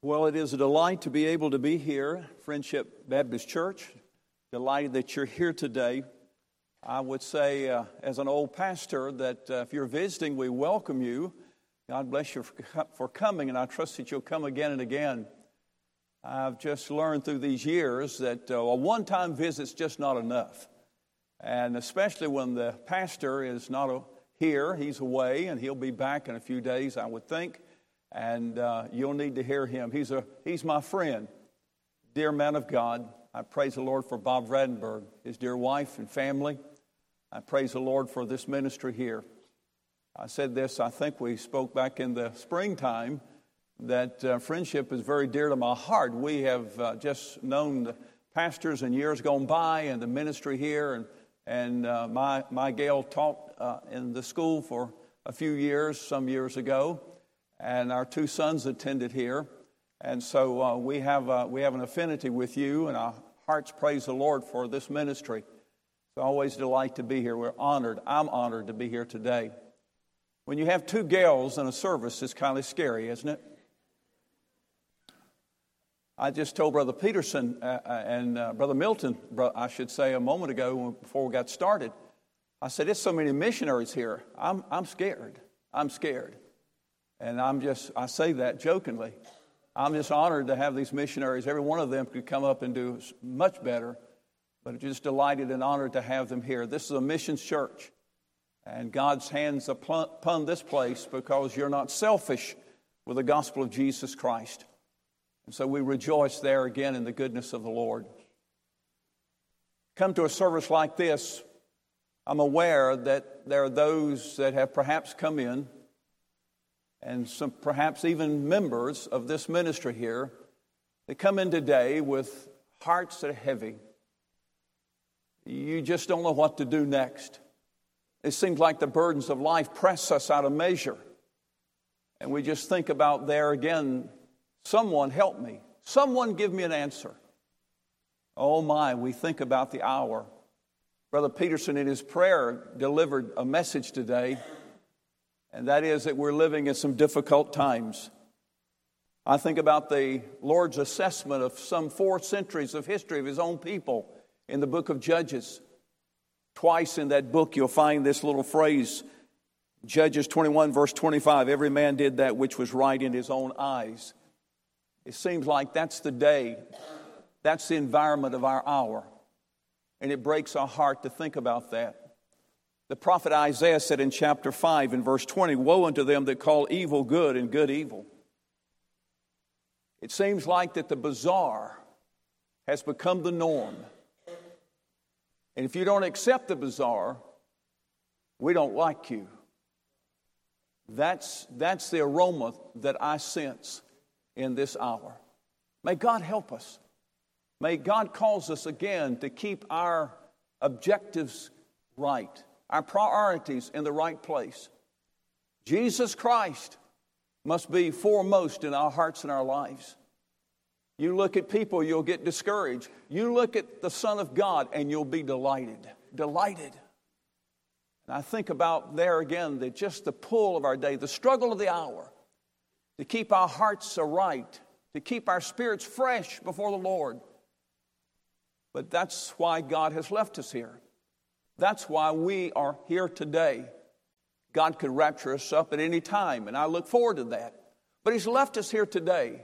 Well, it is a delight to be able to be here, Friendship Baptist Church. Delighted that you're here today. I would say, uh, as an old pastor, that uh, if you're visiting, we welcome you. God bless you for, coming, and I trust that you'll come again and again. I've just learned through these years that uh, a one time visit's just not enough. And especially when the pastor is not here, he's away, and he'll be back in a few days, I would think and uh, you'll need to hear him. He's, a, he's my friend, dear man of God. I praise the Lord for Bob Vradenberg, his dear wife and family. I praise the Lord for this ministry here. I said this, I think we spoke back in the springtime, that uh, friendship is very dear to my heart. We have uh, just known the pastors in years gone by and the ministry here, and, and uh, my, my Gail taught uh, in the school for a few years, some years ago and our two sons attended here. And so uh, we, have, uh, we have an affinity with you, and our hearts praise the Lord for this ministry. It's always a delight to be here. We're honored. I'm honored to be here today. When you have two gals in a service, it's kind of scary, isn't it? I just told Brother Peterson uh, uh and uh, Brother Milton, I should say, a moment ago before we got started. I said, There's so many missionaries here. I'm, I'm scared. I'm scared. And I'm just, I say that jokingly. I'm just honored to have these missionaries. Every one of them could come up and do much better, but just delighted and honored to have them here. This is a missions church, and God's hands upon this place because you're not selfish with the gospel of Jesus Christ. And so we rejoice there again in the goodness of the Lord. Come to a service like this, I'm aware that there are those that have perhaps come in and some perhaps even members of this ministry here they come in today with hearts that are heavy. You just don't know what to do next. It seems like the burdens of life press us out of measure. And we just think about there again someone help me, someone give me an answer. Oh my, we think about the hour. Brother Peterson, in his prayer, delivered a message today and that is that we're living in some difficult times. I think about the Lord's assessment of some four centuries of history of his own people in the book of Judges. Twice in that book, you'll find this little phrase Judges 21, verse 25 every man did that which was right in his own eyes. It seems like that's the day, that's the environment of our hour. And it breaks our heart to think about that. The prophet Isaiah said in chapter 5 and verse 20 Woe unto them that call evil good and good evil. It seems like that the bizarre has become the norm. And if you don't accept the bizarre, we don't like you. That's, that's the aroma that I sense in this hour. May God help us. May God cause us again to keep our objectives right our priorities in the right place. Jesus Christ must be foremost in our hearts and our lives. You look at people, you'll get discouraged. You look at the Son of God, and you'll be delighted. Delighted. And I think about there again that just the pull of our day, the struggle of the hour, to keep our hearts aright, to keep our spirits fresh before the Lord. But that's why God has left us here. That's why we are here today. God could rapture us up at any time, and I look forward to that. But He's left us here today,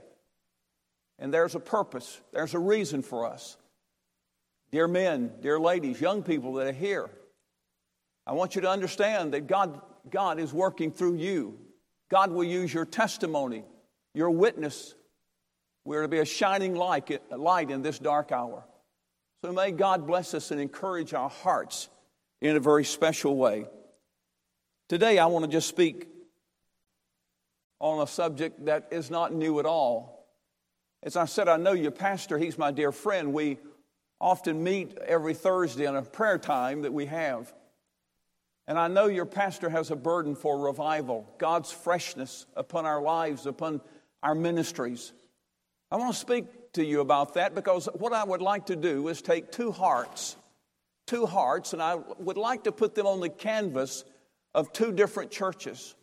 and there's a purpose, there's a reason for us. Dear men, dear ladies, young people that are here, I want you to understand that God, God is working through you. God will use your testimony, your witness. We're to be a shining light, light in this dark hour. So may God bless us and encourage our hearts in a very special way. Today, I want to just speak on a subject that is not new at all. As I said, I know your pastor, he's my dear friend. We often meet every Thursday in a prayer time that we have. And I know your pastor has a burden for revival, God's freshness upon our lives, upon our ministries. I want to speak to you about that because what I would like to do is take two hearts two hearts, and I would like to put them on the canvas of two different churches.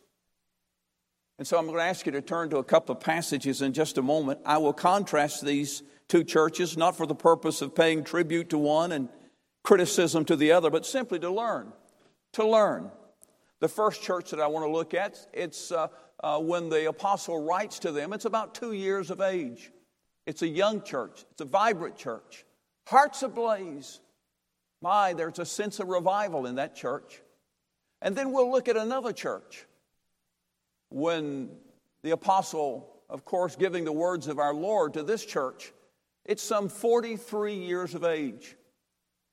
And so I'm going to ask you to turn to a couple of passages in just a moment. I will contrast these two churches, not for the purpose of paying tribute to one and criticism to the other, but simply to learn. To learn. The first church that I want to look at, it's uh, uh, when the apostle writes to them, it's about two years of age. It's a young church, it's a vibrant church, hearts ablaze. My, there's a sense of revival in that church. And then we'll look at another church when the apostle, of course, giving the words of our Lord to this church, it's some 43 years of age.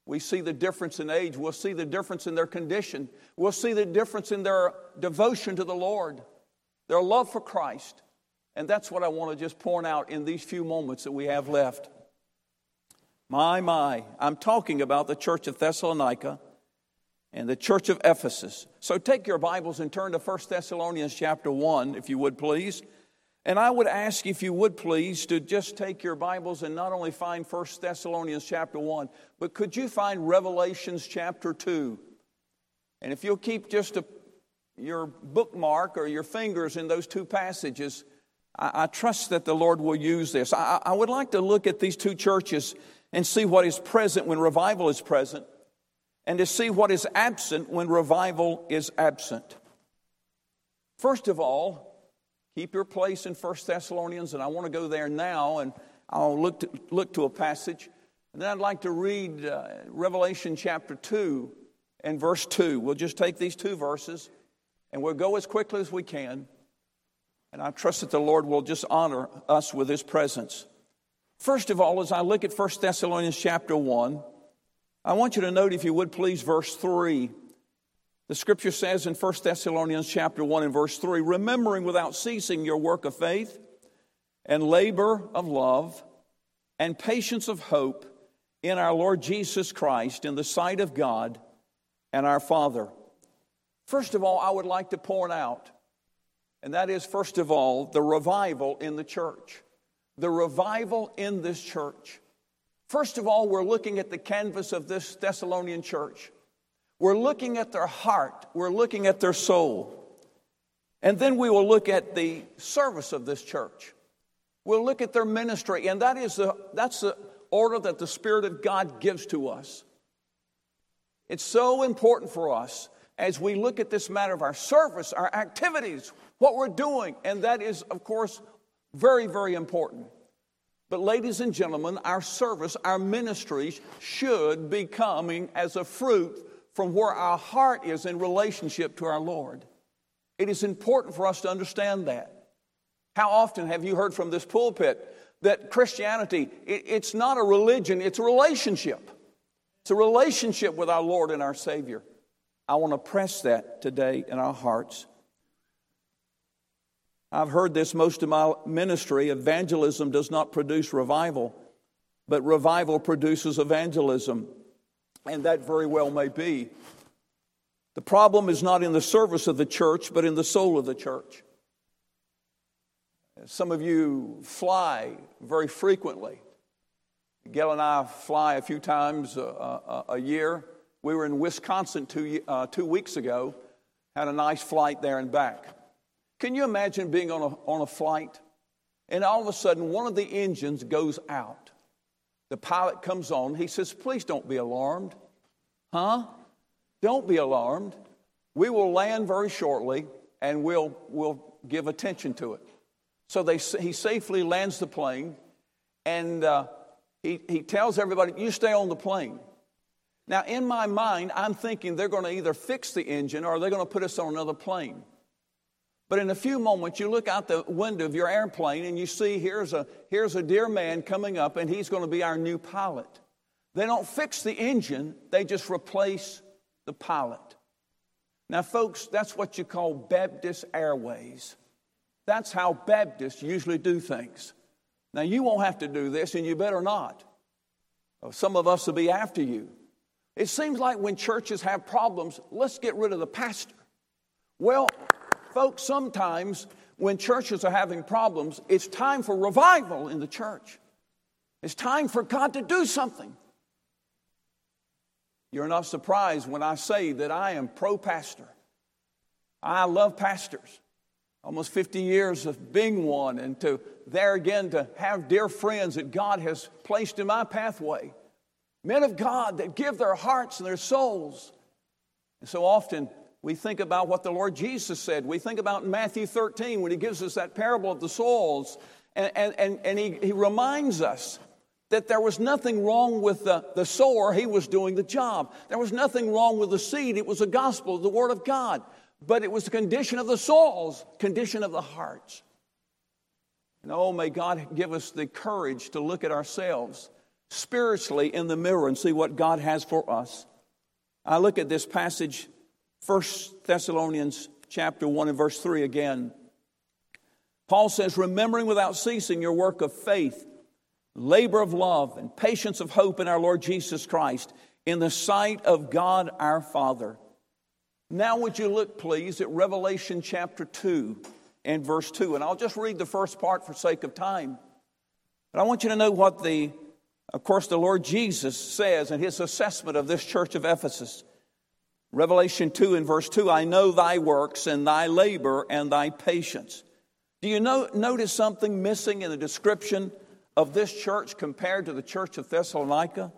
We see the difference in age. We'll see the difference in their condition. We'll see the difference in their devotion to the Lord, their love for Christ. And that's what I want to just point out in these few moments that we have left. My, my, I'm talking about the church of Thessalonica and the church of Ephesus. So take your Bibles and turn to 1 Thessalonians chapter 1, if you would please. And I would ask, if you would please, to just take your Bibles and not only find 1 Thessalonians chapter 1, but could you find Revelations chapter 2? And if you'll keep just a, your bookmark or your fingers in those two passages, I, I trust that the Lord will use this. I, I would like to look at these two churches and see what is present when revival is present, and to see what is absent when revival is absent. First of all, Keep your place in 1 Thessalonians, and I want to go there now, and I'll look to, look to a passage. And then I'd like to read uh, Revelation chapter 2 and verse 2. We'll just take these two verses, and we'll go as quickly as we can. And I trust that the Lord will just honor us with his presence. First of all, as I look at 1 Thessalonians chapter 1, I want you to note, if you would please, verse 3. The scripture says in 1 Thessalonians chapter 1 and verse 3, remembering without ceasing your work of faith and labor of love and patience of hope in our Lord Jesus Christ in the sight of God and our Father. First of all, I would like to point out, and that is, first of all, the revival in the church. The revival in this church. First of all, we're looking at the canvas of this Thessalonian church. We're looking at their heart, we're looking at their soul. And then we will look at the service of this church. We'll look at their ministry, and that is the, that's the order that the Spirit of God gives to us. It's so important for us as we look at this matter of our service, our activities, what we're doing, and that is, of course, very, very important. But, ladies and gentlemen, our service, our ministries should be coming as a fruit from where our heart is in relationship to our Lord. It is important for us to understand that. How often have you heard from this pulpit that Christianity, it's not a religion, it's a relationship. It's a relationship with our Lord and our Savior. I want to press that today in our hearts. I've heard this most of my ministry evangelism does not produce revival, but revival produces evangelism and that very well may be. The problem is not in the service of the church, but in the soul of the church. Some of you fly very frequently. Gail and I fly a few times a, a, a year. We were in Wisconsin two, uh, two weeks ago, had a nice flight there and back. Can you imagine being on a, on a flight and all of a sudden one of the engines goes out? The pilot comes on. He says, Please don't be alarmed. Huh? Don't be alarmed. We will land very shortly and we'll, we'll give attention to it. So they, he safely lands the plane and uh, he, he tells everybody, You stay on the plane. Now, in my mind, I'm thinking they're going to either fix the engine or they're going to put us on another plane. But in a few moments, you look out the window of your airplane and you see here's a, here's a dear man coming up, and he's going to be our new pilot. They don't fix the engine, they just replace the pilot. Now, folks, that's what you call Baptist Airways. That's how Baptists usually do things. Now, you won't have to do this, and you better not. Oh, some of us will be after you. It seems like when churches have problems, let's get rid of the pastor. Well, Folks, sometimes when churches are having problems, it's time for revival in the church. It's time for God to do something. You're not surprised when I say that I am pro pastor. I love pastors. almost 50 years of being one, and to there again to have dear friends that God has placed in my pathway. Men of God that give their hearts and their souls. And so often we think about what the Lord Jesus said. We think about Matthew 13 when he gives us that parable of the souls. And, and, and, and he, he reminds us that there was nothing wrong with the, the sower, he was doing the job. There was nothing wrong with the seed, it was the gospel, the word of God. But it was the condition of the souls, condition of the hearts. And oh, may God give us the courage to look at ourselves spiritually in the mirror and see what God has for us. I look at this passage, 1 Thessalonians chapter 1 and verse 3 again. Paul says, remembering without ceasing your work of faith, labor of love, and patience of hope in our Lord Jesus Christ, in the sight of God our Father. Now, would you look, please, at Revelation chapter 2 and verse 2? And I'll just read the first part for sake of time. But I want you to know what the of course, the Lord Jesus says in his assessment of this church of Ephesus, Revelation 2 and verse 2 I know thy works and thy labor and thy patience. Do you know, notice something missing in the description of this church compared to the church of Thessalonica?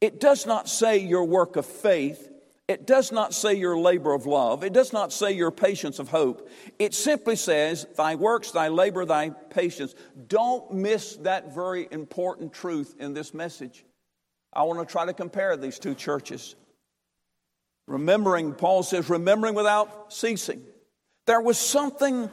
It does not say your work of faith, it does not say your labor of love. It does not say your patience of hope. It simply says, Thy works, thy labor, thy patience. Don't miss that very important truth in this message. I want to try to compare these two churches. Remembering, Paul says, remembering without ceasing. There was something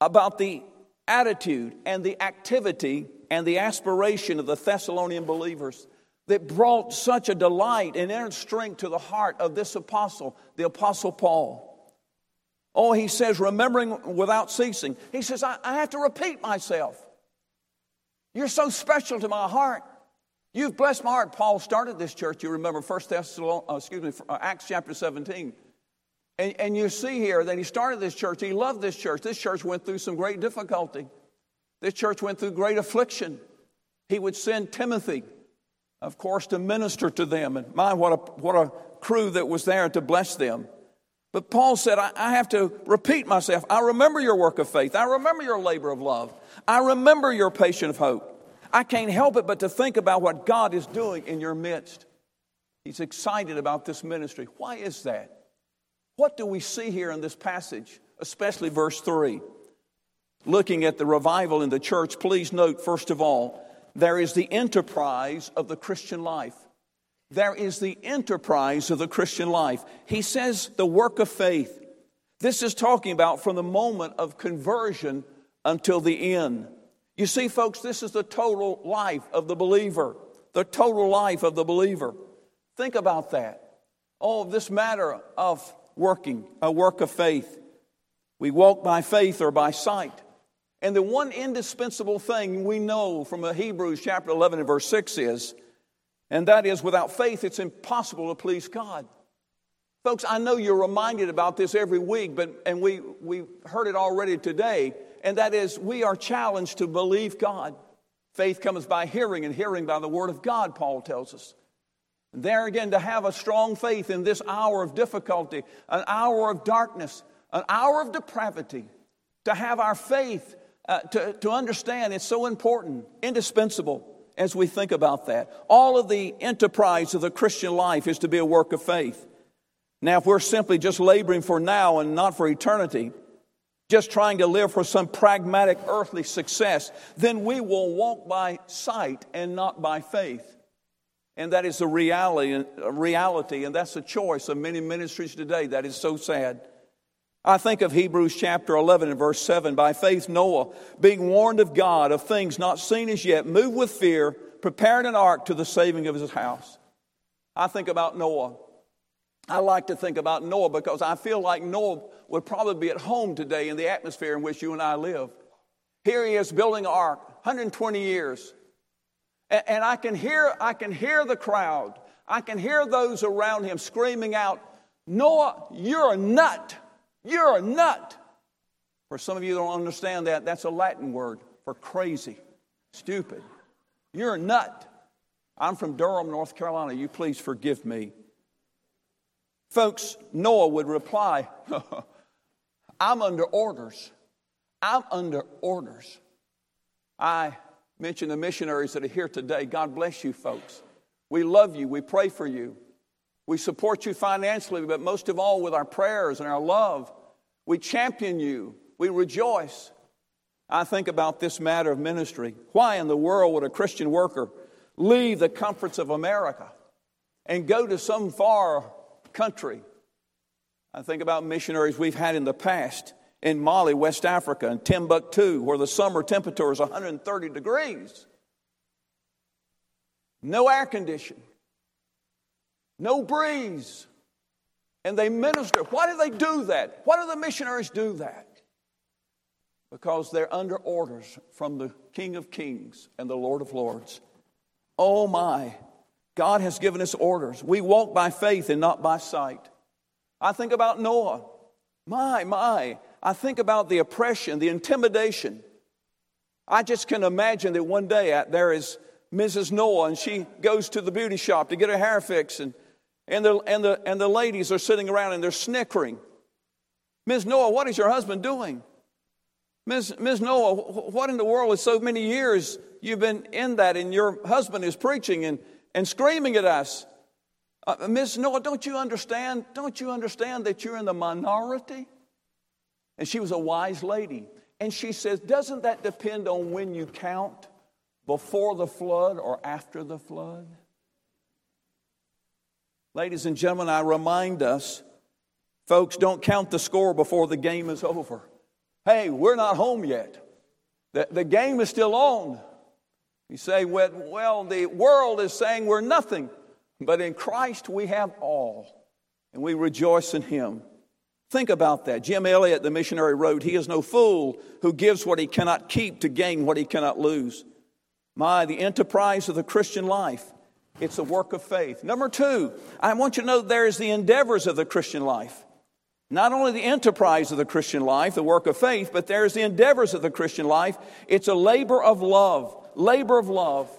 about the attitude and the activity and the aspiration of the Thessalonian believers that brought such a delight and inner strength to the heart of this apostle, the apostle Paul. Oh, he says, remembering without ceasing. He says, I, I have to repeat myself. You're so special to my heart. You've blessed my heart. Paul started this church, you remember, First Thessalonians, uh, excuse me, uh, Acts chapter 17. And, and you see here that he started this church. He loved this church. This church went through some great difficulty. This church went through great affliction. He would send Timothy of course, to minister to them. And my, what a, what a crew that was there to bless them. But Paul said, I, I have to repeat myself. I remember your work of faith. I remember your labor of love. I remember your patient of hope. I can't help it but to think about what God is doing in your midst. He's excited about this ministry. Why is that? What do we see here in this passage, especially verse 3? Looking at the revival in the church, please note, first of all, there is the enterprise of the Christian life. There is the enterprise of the Christian life. He says the work of faith. This is talking about from the moment of conversion until the end. You see, folks, this is the total life of the believer. The total life of the believer. Think about that. Oh, this matter of working, a work of faith. We walk by faith or by sight. And the one indispensable thing we know from Hebrews chapter 11 and verse 6 is, and that is without faith it's impossible to please God. Folks, I know you're reminded about this every week, but and we we heard it already today, and that is we are challenged to believe God. Faith comes by hearing, and hearing by the word of God, Paul tells us. There again, to have a strong faith in this hour of difficulty, an hour of darkness, an hour of depravity, to have our faith uh, to, to understand it's so important, indispensable as we think about that. All of the enterprise of the Christian life is to be a work of faith. Now, if we're simply just laboring for now and not for eternity, just trying to live for some pragmatic earthly success, then we will walk by sight and not by faith. And that is a reality, a reality, and that's a choice of many ministries today. That is so sad. I think of Hebrews chapter 11 and verse 7. By faith, Noah, being warned of God of things not seen as yet, moved with fear, prepared an ark to the saving of his house. I think about Noah. I like to think about Noah because I feel like Noah would probably be at home today in the atmosphere in which you and I live. Here he is building an ark, 120 years. And I can hear, I can hear the crowd. I can hear those around him screaming out, Noah, you're a nut. You're a nut. For some of you don't understand that, that's a Latin word for crazy, stupid. You're a nut. I'm from Durham, North Carolina. You please forgive me. Folks, Noah would reply, I'm under orders. I'm under orders. I mention the missionaries that are here today. God bless you, folks. We love you. We pray for you. We support you financially, but most of all with our prayers and our love. We champion you. We rejoice. I think about this matter of ministry. Why in the world would a Christian worker leave the comforts of America and go to some far country? I think about missionaries we've had in the past in Mali, West Africa, and Timbuktu, where the summer temperature is 130 degrees. No air conditioning, no breeze. And they minister. Why do they do that? Why do the missionaries do that? Because they're under orders from the King of Kings and the Lord of Lords. Oh my, God has given us orders. We walk by faith and not by sight. I think about Noah. My, my, I think about the oppression, the intimidation. I just can imagine that one day there is Mrs. Noah and she goes to the beauty shop to get her hair fixed and, and, the, and, the, and the ladies are sitting around and they're snickering. Ms. Noah, what is your husband doing? Ms. Ms. Noah, what in the world is so many years you've been in that and your husband is preaching and, and screaming at us? Uh, Ms. Noah, don't you understand? Don't you understand that you're in the minority? And she was a wise lady. And she says, Doesn't that depend on when you count? Before the flood or after the flood? Ladies and gentlemen, I remind us, folks, don't count the score before the game is over. Hey, we're not home yet. The, the game is still on. You say, well, the world is saying we're nothing, but in Christ we have all, and we rejoice in Him. Think about that. Jim Elliot, the missionary, wrote, He is no fool who gives what he cannot keep to gain what he cannot lose. My, the enterprise of the Christian life, it's a work of faith. Number two, I want you to know there is the endeavors of the Christian life. Not only the enterprise of the Christian life, the work of faith, but there's the endeavors of the Christian life. It's a labor of love. Labor of love.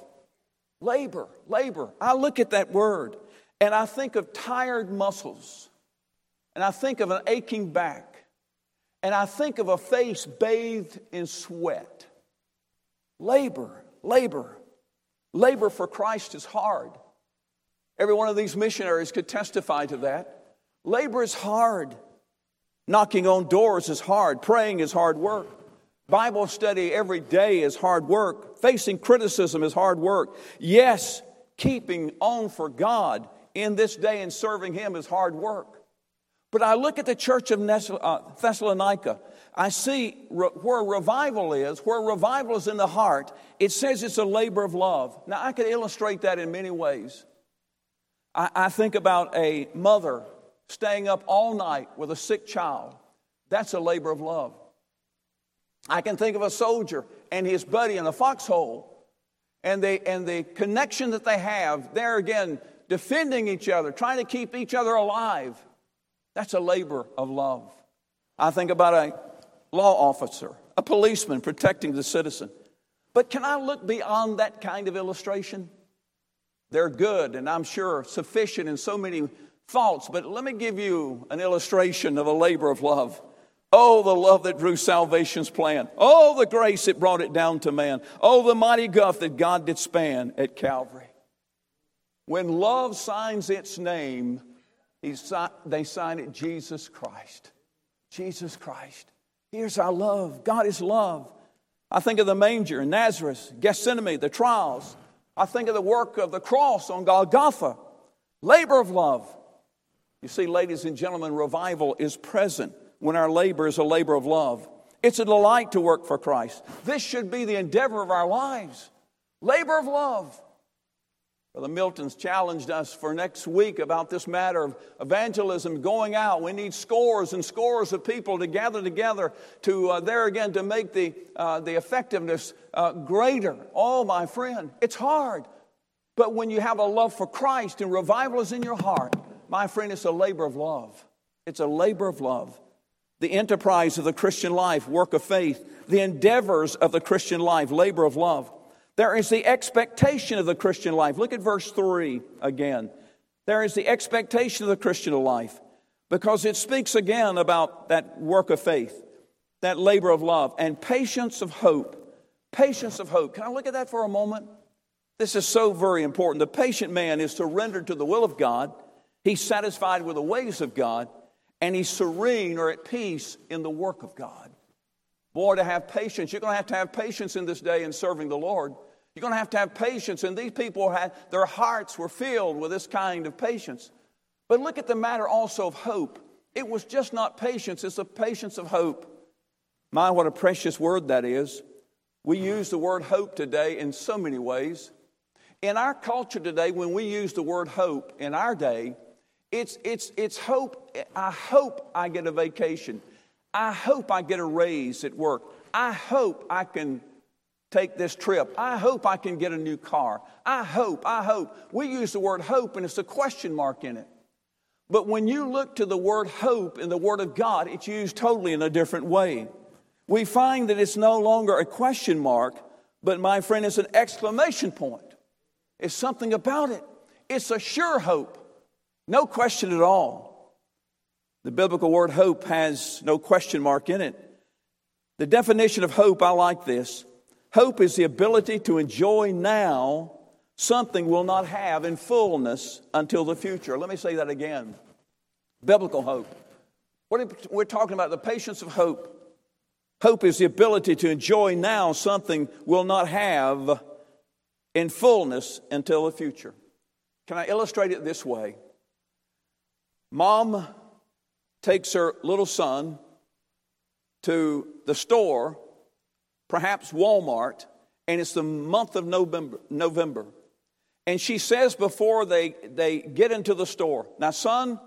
Labor, labor. I look at that word and I think of tired muscles and I think of an aching back, and I think of a face bathed in sweat. Labor, labor, labor for Christ is hard. Every one of these missionaries could testify to that. Labor is hard. Knocking on doors is hard. Praying is hard work. Bible study every day is hard work. Facing criticism is hard work. Yes, keeping on for God in this day and serving Him is hard work. But I look at the church of uh, Thessalonica. I see where revival is, where revival is in the heart. It says it's a labor of love. Now, I could illustrate that in many ways. I, I think about a mother staying up all night with a sick child. That's a labor of love. I can think of a soldier and his buddy in a foxhole and the, and the connection that they have. There again, defending each other, trying to keep each other alive. That's a labor of love. I think about a law officer, a policeman protecting the citizen. But can I look beyond that kind of illustration? They're good and I'm sure sufficient in so many faults, but let me give you an illustration of a labor of love. Oh, the love that drew salvation's plan. Oh, the grace that brought it down to man. Oh, the mighty gulf that God did span at Calvary. When love signs its name, they sign it Jesus Christ. Jesus Christ. Here's our love. God is love. I think of the manger in Nazareth, Gethsemane, the trials. I think of the work of the cross on Golgotha, labor of love. You see, ladies and gentlemen, revival is present when our labor is a labor of love. It's a delight to work for Christ. This should be the endeavor of our lives. Labor of love. Brother Milton's challenged us for next week about this matter of evangelism going out. We need scores and scores of people to gather together to uh, there again to make the, uh, the effectiveness uh, greater. Oh, my friend, it's hard. But when you have a love for Christ and revival is in your heart, my friend, it's a labor of love. It's a labor of love. The enterprise of the Christian life, work of faith, the endeavors of the Christian life, labor of love. There is the expectation of the Christian life. Look at verse 3 again. There is the expectation of the Christian life. because it speaks again about that work of faith, that labor of love, and patience of hope. Patience of hope. Can I look at that for a moment? This is so very important. The patient man is surrendered to the will of God, he's satisfied with the ways of God, and he's serene or at peace in the work of God. Boy, to have patience, you're going to have to have patience in this day in serving the Lord. You're going to have to have patience, and these people had their hearts were filled with this kind of patience. But look at the matter also of hope. It was just not patience, it's the patience of hope. My, what a precious word that is. We use the word hope today in so many ways. In our culture today, when we use the word hope in our day, it's, it's, it's hope. I hope I get a vacation. I hope I get a raise at work. I hope I can take this trip. I hope I can get a new car. I hope, I hope. We use the word hope and it's a question mark in it. But when you look to the word hope in the Word of God, it's used totally in a different way. We find that it's no longer a question mark, but my friend, it's an exclamation point. It's something about it. It's a sure hope. No question at all. The biblical word hope has no question mark in it. The definition of hope, I like this. Hope is the ability to enjoy now something we'll not have in fullness until the future. Let me say that again. Biblical hope. What we're talking about the patience of hope. Hope is the ability to enjoy now something we'll not have in fullness until the future. Can I illustrate it this way? Mom takes her little son to the store, perhaps Walmart, and it's the month of November. November. And she says before they, they get into the store, Now, son,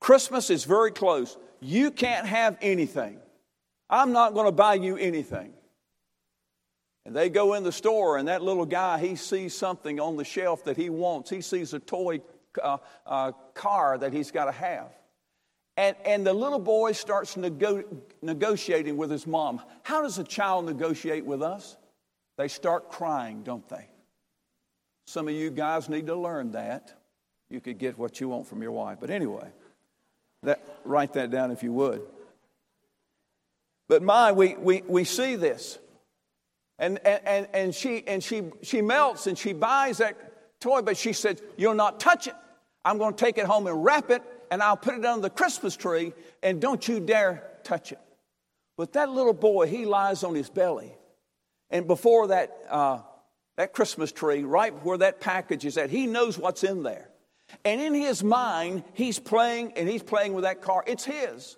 Christmas is very close. You can't have anything. I'm not going to buy you anything. And they go in the store, and that little guy, he sees something on the shelf that he wants. He sees a toy uh, uh, car that he's got to have. And, and the little boy starts nego- negotiating with his mom. How does a child negotiate with us? They start crying, don't they? Some of you guys need to learn that. You could get what you want from your wife. But anyway, that, write that down if you would. But my, we, we, we see this. And, and, and, she, and she, she melts and she buys that toy, but she said, You'll not touch it. I'm going to take it home and wrap it, and I'll put it under the Christmas tree, and don't you dare touch it. But that little boy, he lies on his belly. And before that, uh, that Christmas tree, right where that package is at, he knows what's in there. And in his mind, he's playing and he's playing with that car. It's his.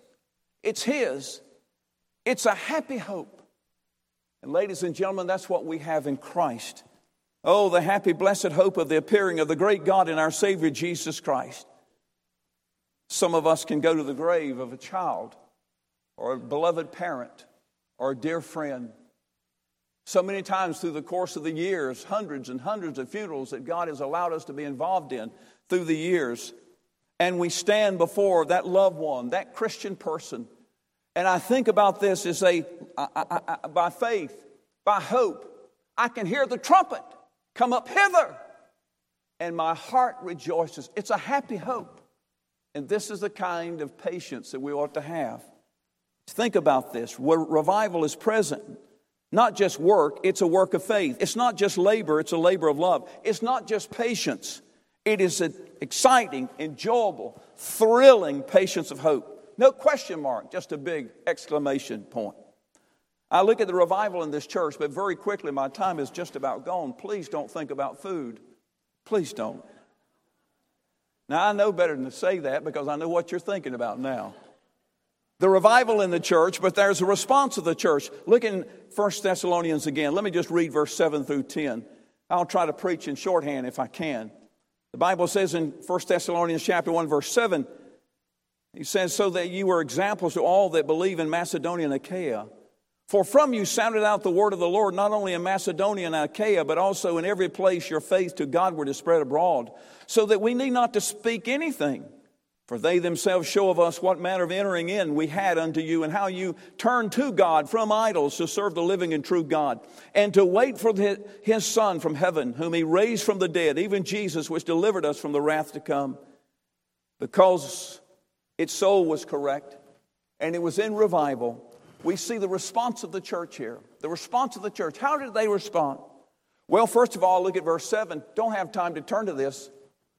It's his. It's a happy hope. And, ladies and gentlemen, that's what we have in Christ. Oh, the happy, blessed hope of the appearing of the great God in our Savior Jesus Christ. Some of us can go to the grave of a child or a beloved parent or a dear friend. So many times through the course of the years, hundreds and hundreds of funerals that God has allowed us to be involved in through the years. And we stand before that loved one, that Christian person, and I think about this as a, I, I, I, by faith, by hope, I can hear the trumpet come up hither, and my heart rejoices. It's a happy hope. And this is the kind of patience that we ought to have. Think about this. Where Revival is present. Not just work, it's a work of faith. It's not just labor, it's a labor of love. It's not just patience, it is an exciting, enjoyable, thrilling patience of hope. No question mark, just a big exclamation point. I look at the revival in this church, but very quickly, my time is just about gone. Please don't think about food. Please don't. Now, I know better than to say that because I know what you're thinking about now. The revival in the church, but there's a response of the church. Look in 1 Thessalonians again. Let me just read verse 7 through 10. I'll try to preach in shorthand if I can. The Bible says in 1 Thessalonians chapter 1, verse 7, he says, So that you are examples to all that believe in Macedonia and Achaia. For from you sounded out the word of the Lord, not only in Macedonia and Achaia, but also in every place your faith to Godward is spread abroad, so that we need not to speak anything. For they themselves show of us what manner of entering in we had unto you, and how you turned to God from idols to serve the living and true God, and to wait for his Son from heaven, whom he raised from the dead, even Jesus, which delivered us from the wrath to come. Because its soul was correct, and it was in revival. We see the response of the church here. The response of the church. How did they respond? Well, first of all, look at verse 7. Don't have time to turn to this,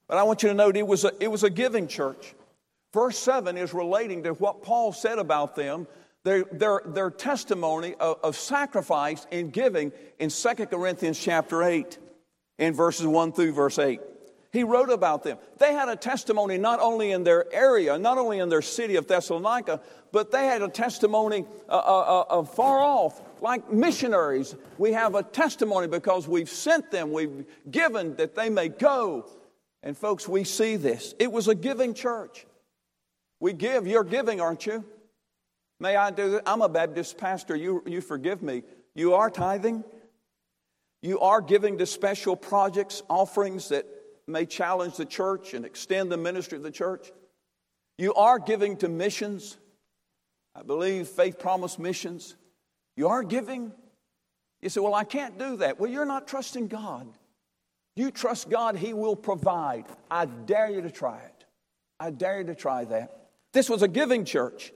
but I want you to note it was a, it was a giving church. Verse 7 is relating to what Paul said about them, their, their, their testimony of, of sacrifice and giving in 2 Corinthians chapter 8, in verses 1 through verse 8. He wrote about them. They had a testimony not only in their area, not only in their city of Thessalonica, but they had a testimony uh, uh, uh, far off, like missionaries. We have a testimony because we've sent them, we've given that they may go. And folks, we see this. It was a giving church. We give. You're giving, aren't you? May I do that? I'm a Baptist pastor. You, you forgive me. You are tithing. You are giving to special projects, offerings that may challenge the church and extend the ministry of the church. You are giving to missions. I believe faith promise missions. You are giving. You say, Well, I can't do that. Well, you're not trusting God. You trust God, He will provide. I dare you to try it. I dare you to try that. This was a giving church.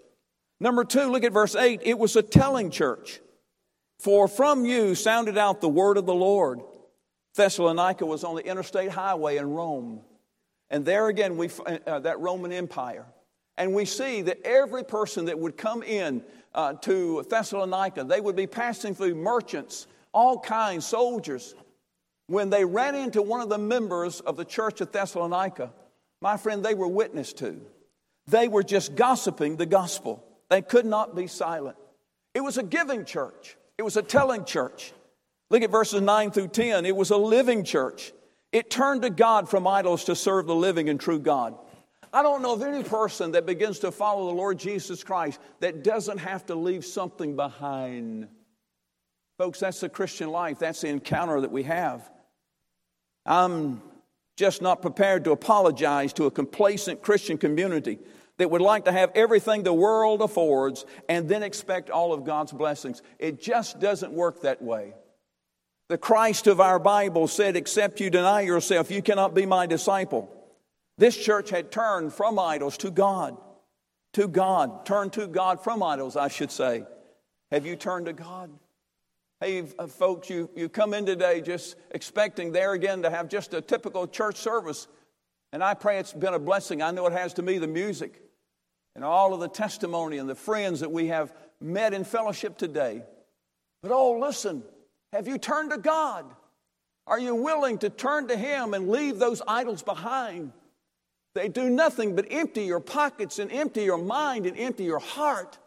Number two, look at verse 8. It was a telling church. For from you sounded out the word of the Lord. Thessalonica was on the interstate highway in Rome. And there again, we, uh, that Roman Empire. And we see that every person that would come in uh, to Thessalonica, they would be passing through merchants, all kinds, soldiers. When they ran into one of the members of the church of Thessalonica, my friend, they were witness to. They were just gossiping the gospel. They could not be silent. It was a giving church, it was a telling church. Look at verses 9 through 10. It was a living church. It turned to God from idols to serve the living and true God. I don't know of any person that begins to follow the Lord Jesus Christ that doesn't have to leave something behind. Folks, that's the Christian life. That's the encounter that we have. I'm just not prepared to apologize to a complacent Christian community that would like to have everything the world affords and then expect all of God's blessings. It just doesn't work that way. The Christ of our Bible said, Except you deny yourself, you cannot be my disciple. This church had turned from idols to God. To God. Turned to God from idols, I should say. Have you turned to God? Hey, uh, folks, you, you come in today just expecting there again to have just a typical church service. And I pray it's been a blessing. I know it has to me, the music and all of the testimony and the friends that we have met in fellowship today. But oh, listen, have you turned to God? Are you willing to turn to Him and leave those idols behind? They do nothing but empty your pockets and empty your mind and empty your heart.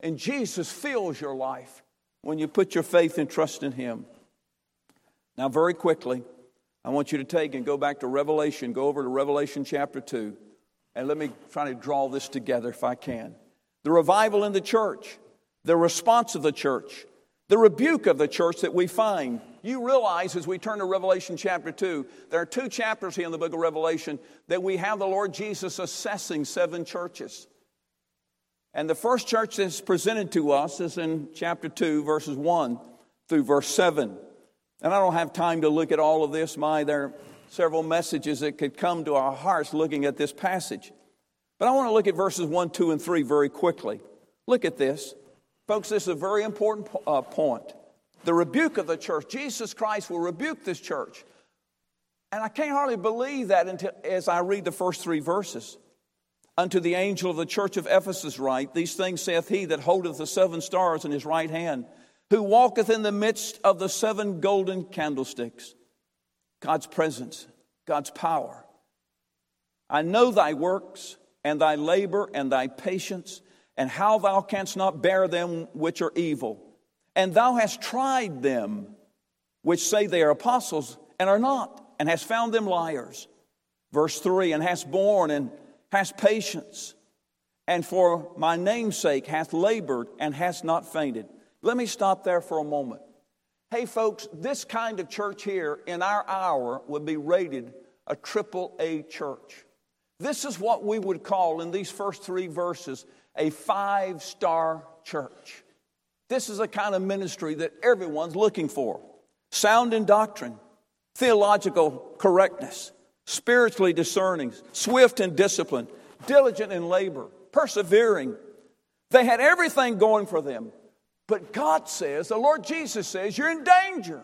And Jesus fills your life when you put your faith and trust in Him. Now, very quickly, I want you to take and go back to Revelation, go over to Revelation chapter 2, and let me try to draw this together if I can. The revival in the church, the response of the church, the rebuke of the church that we find. You realize as we turn to Revelation chapter 2, there are two chapters here in the book of Revelation that we have the Lord Jesus assessing seven churches. And the first church that's presented to us is in chapter 2, verses 1 through verse 7. And I don't have time to look at all of this. My, there are several messages that could come to our hearts looking at this passage. But I want to look at verses 1, 2, and 3 very quickly. Look at this. Folks, this is a very important uh, point. The rebuke of the church. Jesus Christ will rebuke this church. And I can't hardly believe that until, as I read the first three verses. Unto the angel of the church of Ephesus write, These things saith he that holdeth the seven stars in his right hand, who walketh in the midst of the seven golden candlesticks. God's presence, God's power. I know thy works, and thy labor, and thy patience and how thou canst not bear them which are evil. And thou hast tried them which say they are apostles and are not, and hast found them liars. Verse 3 And hast borne and hast patience, and for my name's sake hath labored and hast not fainted. Let me stop there for a moment. Hey, folks, this kind of church here in our hour would be rated a triple A church. This is what we would call in these first three verses a five star church. This is a kind of ministry that everyone's looking for sound in doctrine, theological correctness, spiritually discerning, swift in discipline, diligent in labor, persevering. They had everything going for them. But God says, the Lord Jesus says, you're in danger.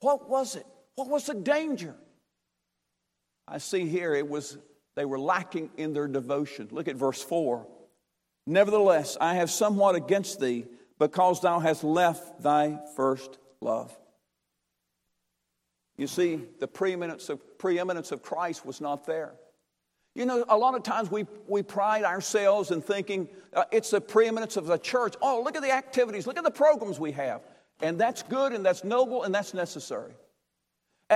What was it? What was the danger? I see here it was they were lacking in their devotion. Look at verse 4. Nevertheless, I have somewhat against thee because thou hast left thy first love. You see, the preeminence of, preeminence of Christ was not there. You know, a lot of times we, we pride ourselves in thinking uh, it's the preeminence of the church. Oh, look at the activities, look at the programs we have. And that's good and that's noble and that's necessary.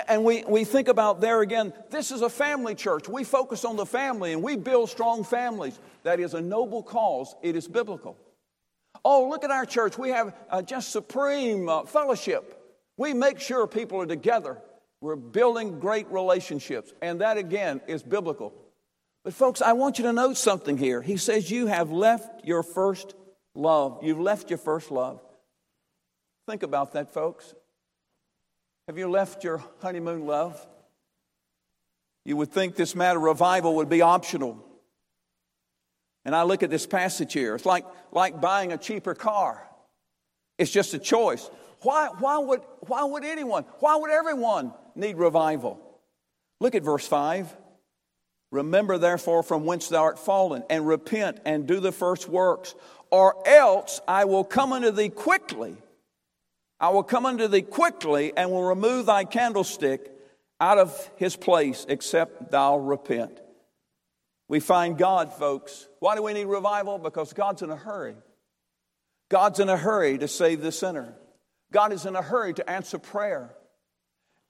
And we, we think about there again, this is a family church. We focus on the family and we build strong families. That is a noble cause, it is biblical. Oh, look at our church. We have uh, just supreme uh, fellowship. We make sure people are together. We're building great relationships. And that again is biblical. But, folks, I want you to note something here. He says, You have left your first love. You've left your first love. Think about that, folks. Have you left your honeymoon love? You would think this matter of revival would be optional. And I look at this passage here. It's like, like buying a cheaper car. It's just a choice. Why, why, would, why would anyone, why would everyone need revival? Look at verse 5. Remember, therefore, from whence thou art fallen, and repent and do the first works, or else I will come unto thee quickly. I will come unto thee quickly and will remove thy candlestick out of his place, except thou repent. We find God, folks. Why do we need revival? Because God's in a hurry. God's in a hurry to save the sinner. God is in a hurry to answer prayer.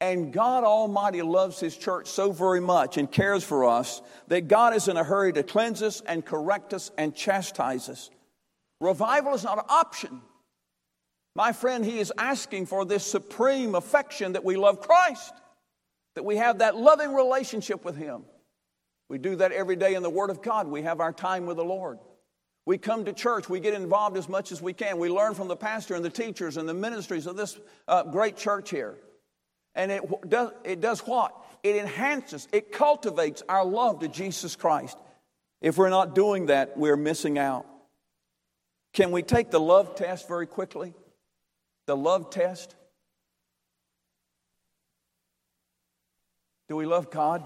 And God Almighty loves His church so very much and cares for us that God is in a hurry to cleanse us and correct us and chastise us. Revival is not an option. My friend, He is asking for this supreme affection that we love Christ, that we have that loving relationship with Him. We do that every day in the Word of God. We have our time with the Lord. We come to church, we get involved as much as we can. We learn from the pastor and the teachers and the ministries of this uh, great church here. And it does, it does what? It enhances, it cultivates our love to Jesus Christ. If we're not doing that, we're missing out. Can we take the love test very quickly? The love test. Do we love God?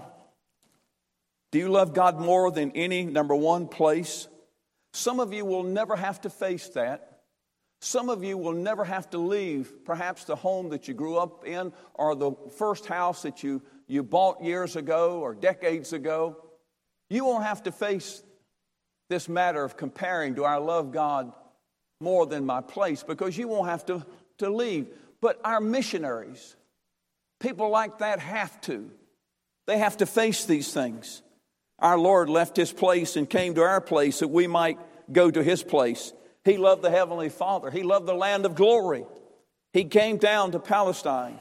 Do you love God more than any, number one, place? Some of you will never have to face that. Some of you will never have to leave perhaps the home that you grew up in or the first house that you, you bought years ago or decades ago. You won't have to face this matter of comparing do I love God more than my place because you won't have to, to leave. But our missionaries, people like that have to. They have to face these things. Our Lord left his place and came to our place that we might go to his place. He loved the Heavenly Father, he loved the land of glory. He came down to Palestine.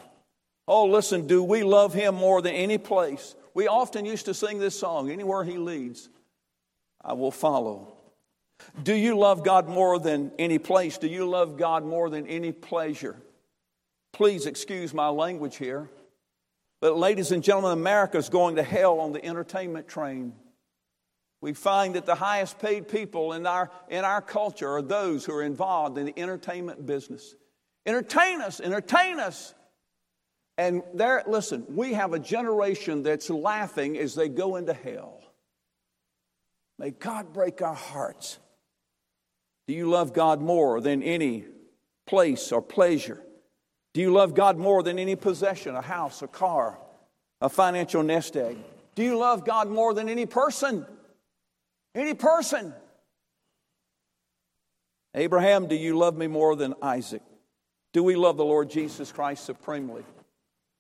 Oh, listen, do we love him more than any place? We often used to sing this song anywhere he leads, I will follow. Do you love God more than any place? Do you love God more than any pleasure? Please excuse my language here. But, ladies and gentlemen, America is going to hell on the entertainment train. We find that the highest paid people in our, in our culture are those who are involved in the entertainment business. Entertain us, entertain us. And there, listen, we have a generation that's laughing as they go into hell. May God break our hearts. Do you love God more than any place or pleasure? Do you love God more than any possession, a house, a car, a financial nest egg? Do you love God more than any person? Any person. Abraham, do you love me more than Isaac? Do we love the Lord Jesus Christ supremely?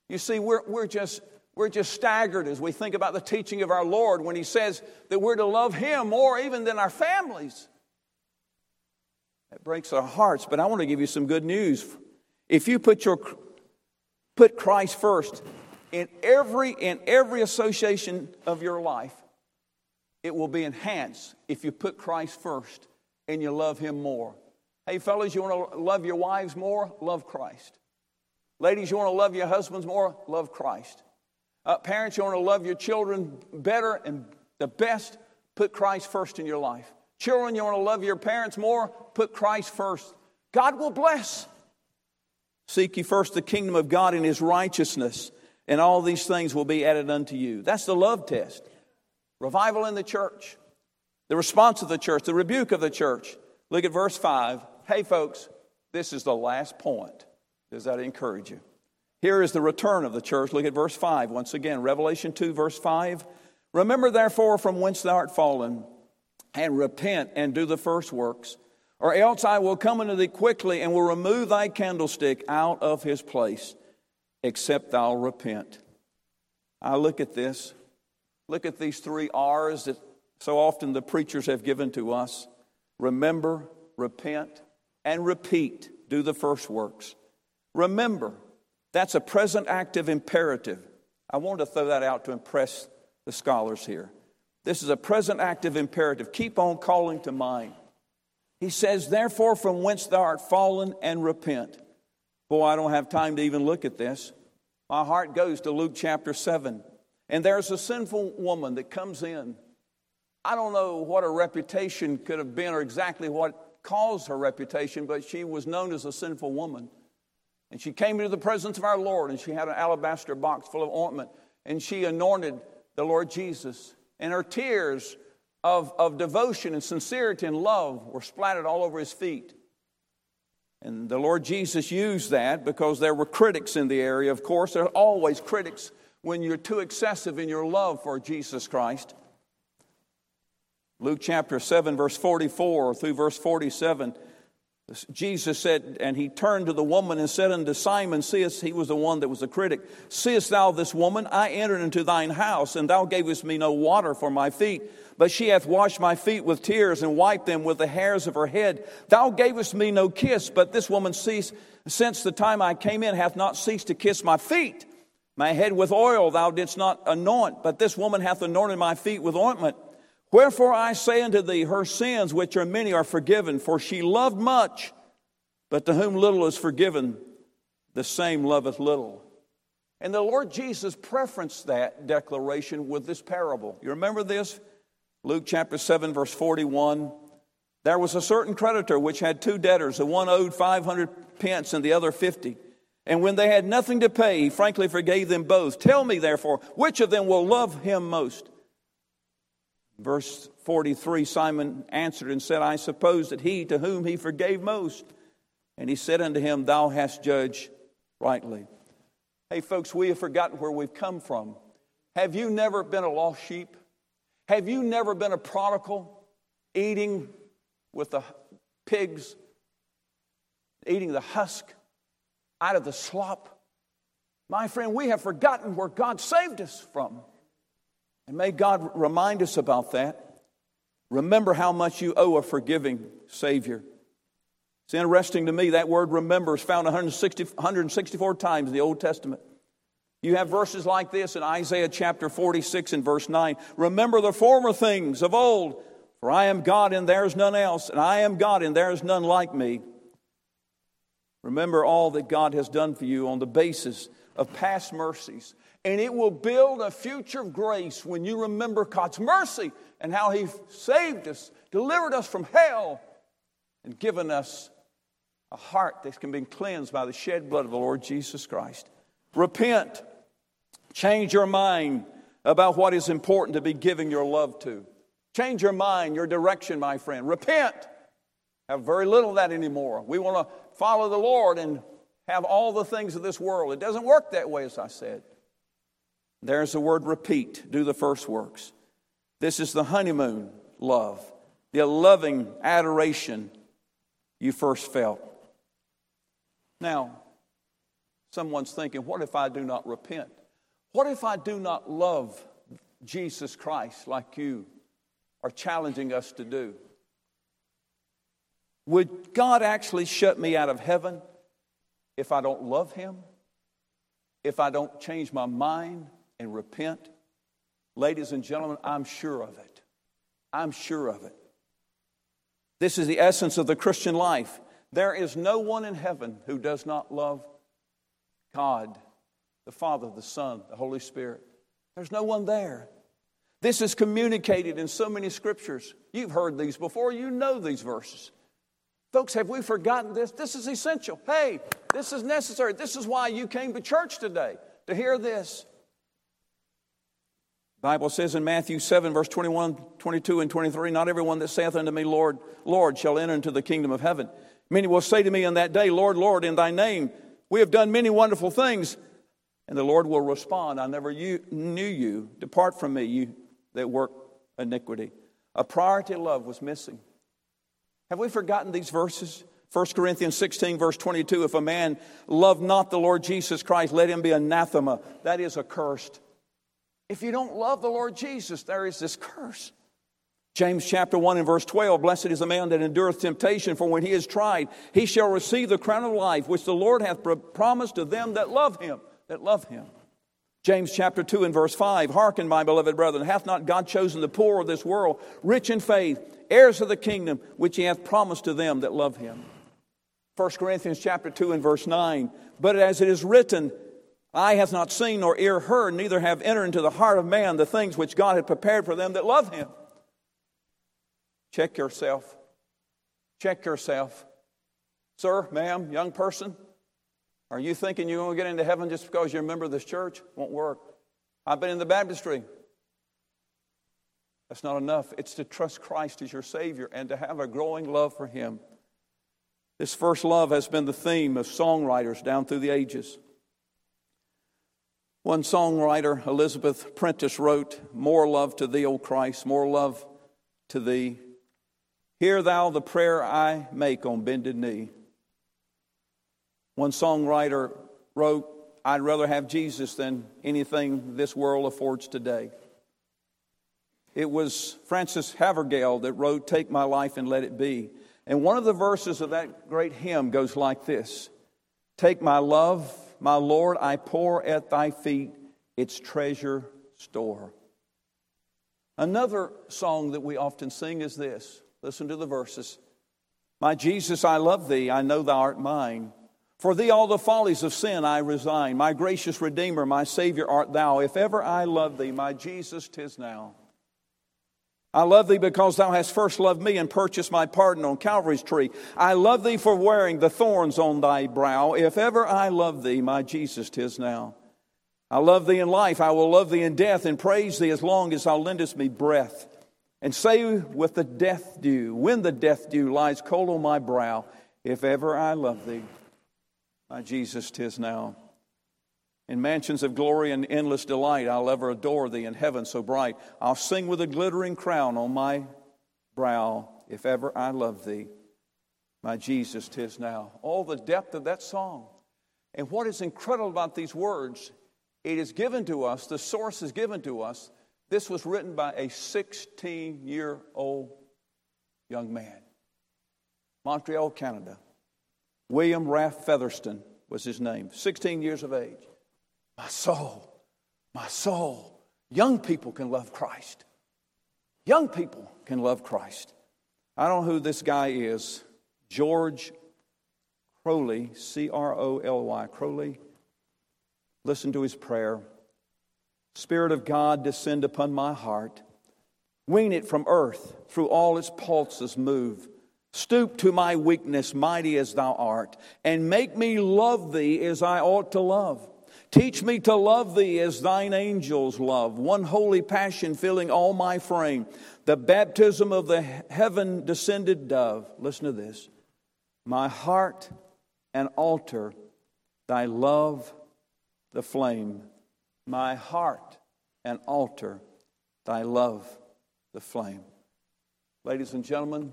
You see, we're, we're, just, we're just staggered as we think about the teaching of our Lord when He says that we're to love Him more even than our families. That breaks our hearts, but I want to give you some good news. If you put, your, put Christ first in every, in every association of your life, it will be enhanced if you put Christ first and you love Him more. Hey, fellas, you want to love your wives more? Love Christ. Ladies, you want to love your husbands more? Love Christ. Uh, parents, you want to love your children better and The best, put Christ first in your life. Children, you want to love your parents more? Put Christ first. God will bless. Seek ye first the kingdom of God and his righteousness, and all these things will be added unto you. That's the love test. Revival in the church, the response of the church, the rebuke of the church. Look at verse 5. Hey, folks, this is the last point. Does that encourage you? Here is the return of the church. Look at verse 5 once again. Revelation 2, verse 5. Remember, therefore, from whence thou art fallen, and repent and do the first works, or else I will come unto thee quickly and will remove thy candlestick out of his place, except thou repent. I look at this. Look at these three R's that so often the preachers have given to us remember, repent, and repeat. Do the first works. Remember, that's a present active imperative. I wanted to throw that out to impress the scholars here. This is a present active imperative. Keep on calling to mind. He says, Therefore, from whence thou art fallen, and repent. Boy, I don't have time to even look at this. My heart goes to Luke chapter 7. And there's a sinful woman that comes in. I don't know what her reputation could have been or exactly what caused her reputation, but she was known as a sinful woman. And she came into the presence of our Lord, and she had an alabaster box full of ointment, and she anointed the Lord Jesus. And her tears of, of devotion and sincerity and love were splattered all over his feet. And the Lord Jesus used that because there were critics in the area. Of course, there are always critics when you're too excessive in your love for Jesus Christ. Luke chapter 7, verse 44 through verse 47 Jesus said, and he turned to the woman and said unto Simon, Seest, he was the one that was a critic, Seest thou this woman? I entered into thine house, and thou gavest me no water for my feet, but she hath washed my feet with tears and wiped them with the hairs of her head. Thou gavest me no kiss, but this woman ceased, since the time I came in, hath not ceased to kiss my feet. My head with oil thou didst not anoint, but this woman hath anointed my feet with ointment. Wherefore I say unto thee, her sins, which are many, are forgiven, for she loved much. But to whom little is forgiven, the same loveth little. And the Lord Jesus preferenced that declaration with this parable. You remember this? Luke chapter 7, verse 41. There was a certain creditor which had two debtors. The one owed 500 pence and the other 50. And when they had nothing to pay, he frankly forgave them both. Tell me, therefore, which of them will love him most? Verse 43 Simon answered and said, I suppose that he to whom he forgave most. And he said unto him, Thou hast judged rightly. Hey, folks, we have forgotten where we've come from. Have you never been a lost sheep? Have you never been a prodigal eating with the pigs, eating the husk out of the slop? My friend, we have forgotten where God saved us from. And may God remind us about that. Remember how much you owe a forgiving Savior. It's interesting to me that word remember is found 160, 164 times in the Old Testament. You have verses like this in Isaiah chapter 46 and verse 9. Remember the former things of old, for I am God and there is none else, and I am God and there is none like me. Remember all that God has done for you on the basis of past mercies and it will build a future of grace when you remember God's mercy and how He saved us, delivered us from hell, and given us a heart that can be cleansed by the shed blood of the Lord Jesus Christ. Repent. Change your mind about what is important to be giving your love to. Change your mind, your direction, my friend. Repent. Have very little of that anymore. We want to follow the Lord and have all the things of this world. It doesn't work that way, as I said. There's the word repeat, do the first works. This is the honeymoon love, the loving adoration you first felt. Now, someone's thinking, what if I do not repent? What if I do not love Jesus Christ like you are challenging us to do? Would God actually shut me out of heaven if I don't love Him? If I don't change my mind? And repent? Ladies and gentlemen, I'm sure of it. I'm sure of it. This is the essence of the Christian life. There is no one in heaven who does not love God, the Father, the Son, the Holy Spirit. There's no one there. This is communicated in so many scriptures. You've heard these before, you know these verses. Folks, have we forgotten this? This is essential. Hey, this is necessary. This is why you came to church today, to hear this. Bible says in Matthew 7, verse 21, 22, and 23, Not everyone that saith unto me, Lord, Lord, shall enter into the kingdom of heaven. Many will say to me in that day, Lord, Lord, in thy name we have done many wonderful things. And the Lord will respond, I never knew you. Depart from me, you that work iniquity. A priority of love was missing. Have we forgotten these verses? 1 Corinthians 16, verse 22 If a man love not the Lord Jesus Christ, let him be anathema. That is accursed. If you don't love the Lord Jesus, there is this curse. James chapter 1 and verse 12 Blessed is the man that endureth temptation, for when he is tried, he shall receive the crown of life, which the Lord hath promised to them that love him. That love him. James chapter 2 and verse 5 Hearken, my beloved brethren, hath not God chosen the poor of this world, rich in faith, heirs of the kingdom, which he hath promised to them that love him? 1 Corinthians chapter 2 and verse 9 But as it is written, Eye hath not seen nor ear heard, neither have entered into the heart of man the things which God had prepared for them that love him. Check yourself. Check yourself. Sir, ma'am, young person, are you thinking you're going to get into heaven just because you're a member of this church? Won't work. I've been in the baptistry. That's not enough. It's to trust Christ as your Savior and to have a growing love for Him. This first love has been the theme of songwriters down through the ages. One songwriter, Elizabeth Prentiss, wrote, More love to thee, O Christ, more love to thee. Hear thou the prayer I make on bended knee. One songwriter wrote, I'd rather have Jesus than anything this world affords today. It was Frances Havergal that wrote, Take my life and let it be. And one of the verses of that great hymn goes like this Take my love, my Lord, I pour at thy feet its treasure store. Another song that we often sing is this. Listen to the verses. My Jesus, I love thee, I know thou art mine. For thee all the follies of sin I resign. My gracious Redeemer, my Savior art thou. If ever I love thee, my Jesus, tis now. I love thee because thou hast first loved me and purchased my pardon on Calvary's tree. I love thee for wearing the thorns on thy brow. If ever I love thee, my Jesus, tis now. I love thee in life, I will love thee in death, and praise thee as long as thou lendest me breath. And say with the death dew, when the death dew lies cold on my brow, if ever I love thee, my Jesus, tis now. In mansions of glory and endless delight, I'll ever adore thee in heaven so bright. I'll sing with a glittering crown on my brow, if ever I love thee. My Jesus, tis now. All the depth of that song. And what is incredible about these words, it is given to us, the source is given to us. This was written by a 16 year old young man, Montreal, Canada. William Ralph Featherston was his name, 16 years of age. My soul, my soul. Young people can love Christ. Young people can love Christ. I don't know who this guy is. George Croly, C R O L Y, Croly. Listen to his prayer. Spirit of God, descend upon my heart. Wean it from earth, through all its pulses move. Stoop to my weakness, mighty as thou art, and make me love thee as I ought to love. Teach me to love thee as thine angels love, one holy passion filling all my frame, the baptism of the heaven descended dove. Listen to this. My heart and altar, thy love, the flame. My heart and altar, thy love, the flame. Ladies and gentlemen,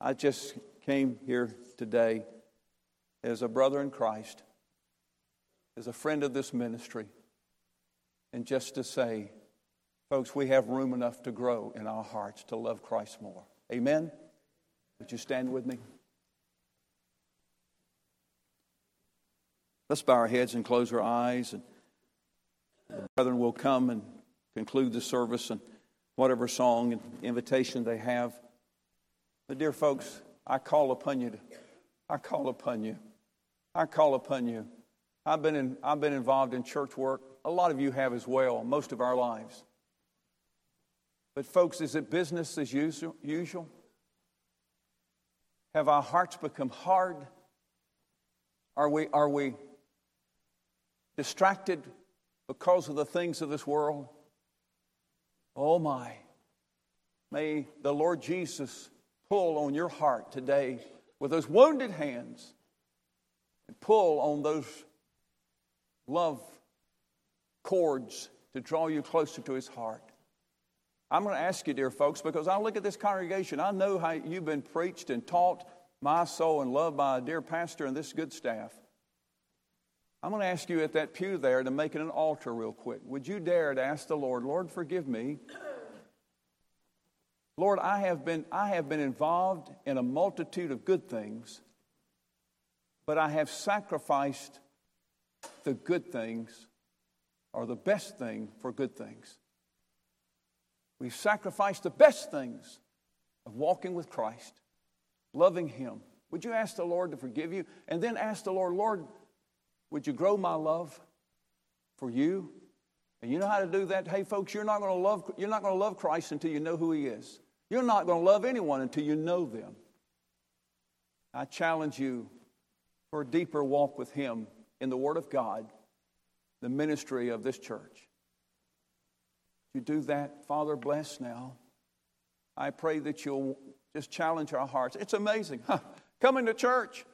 I just came here today as a brother in Christ, as a friend of this ministry, and just to say, folks, we have room enough to grow in our hearts to love Christ more. Amen? Would you stand with me? Let's bow our heads and close our eyes, and the brethren will come and conclude the service and whatever song and invitation they have. But, dear folks, I call upon you. I call upon you. I call upon you. I've been, in, I've been involved in church work. A lot of you have as well, most of our lives. But, folks, is it business as usual? Have our hearts become hard? Are we, are we distracted because of the things of this world? Oh, my. May the Lord Jesus pull on your heart today with those wounded hands and pull on those love cords to draw you closer to his heart. I'm going to ask you, dear folks, because I look at this congregation, I know how you've been preached and taught my soul and loved by a dear pastor and this good staff. I'm going to ask you at that pew there to make it an altar real quick. Would you dare to ask the Lord, Lord, forgive me? Lord, I have been, I have been involved in a multitude of good things, but I have sacrificed the good things or the best thing for good things. We've sacrificed the best things of walking with Christ, loving Him. Would you ask the Lord to forgive you? And then ask the Lord, Lord, would you grow my love for you? And you know how to do that? Hey, folks, you're not going to love, you're not going to love Christ until you know who He is. You're not going to love anyone until you know them. I challenge you for a deeper walk with Him in the Word of God, the ministry of this church. You do that, Father, bless now. I pray that you'll just challenge our hearts. It's amazing. Huh. Coming to church,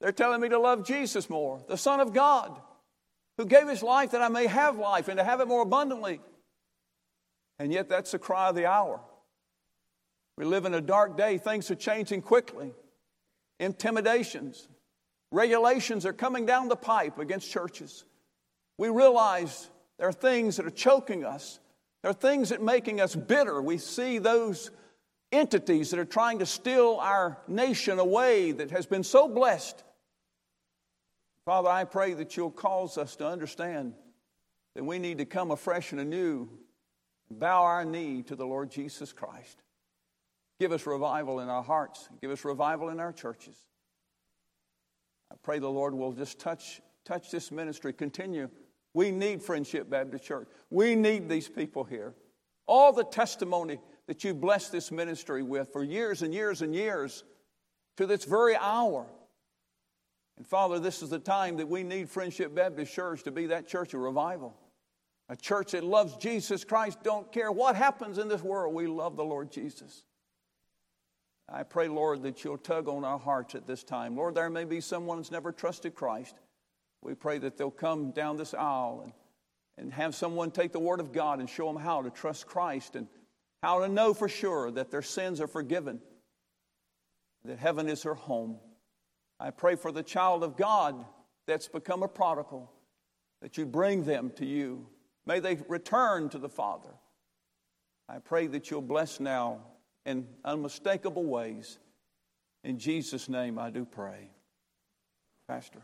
they're telling me to love Jesus more, the Son of God, who gave his life that I may have life and to have it more abundantly. And yet, that's the cry of the hour. We live in a dark day, things are changing quickly. Intimidations, regulations are coming down the pipe against churches. We realize there are things that are choking us. There are things that are making us bitter. We see those entities that are trying to steal our nation away that has been so blessed. Father, I pray that you'll cause us to understand that we need to come afresh and anew, and bow our knee to the Lord Jesus Christ. Give us revival in our hearts, give us revival in our churches. I pray the Lord will just touch, touch this ministry, continue we need Friendship Baptist Church. We need these people here. All the testimony that you blessed this ministry with for years and years and years to this very hour. And Father, this is the time that we need Friendship Baptist Church to be that church of revival. A church that loves Jesus Christ, don't care what happens in this world, we love the Lord Jesus. I pray, Lord, that you'll tug on our hearts at this time. Lord, there may be someone that's never trusted Christ. We pray that they'll come down this aisle and, and have someone take the Word of God and show them how to trust Christ and how to know for sure that their sins are forgiven, that heaven is her home. I pray for the child of God that's become a prodigal, that you bring them to you. May they return to the Father. I pray that you'll bless now in unmistakable ways. In Jesus' name, I do pray. Pastor.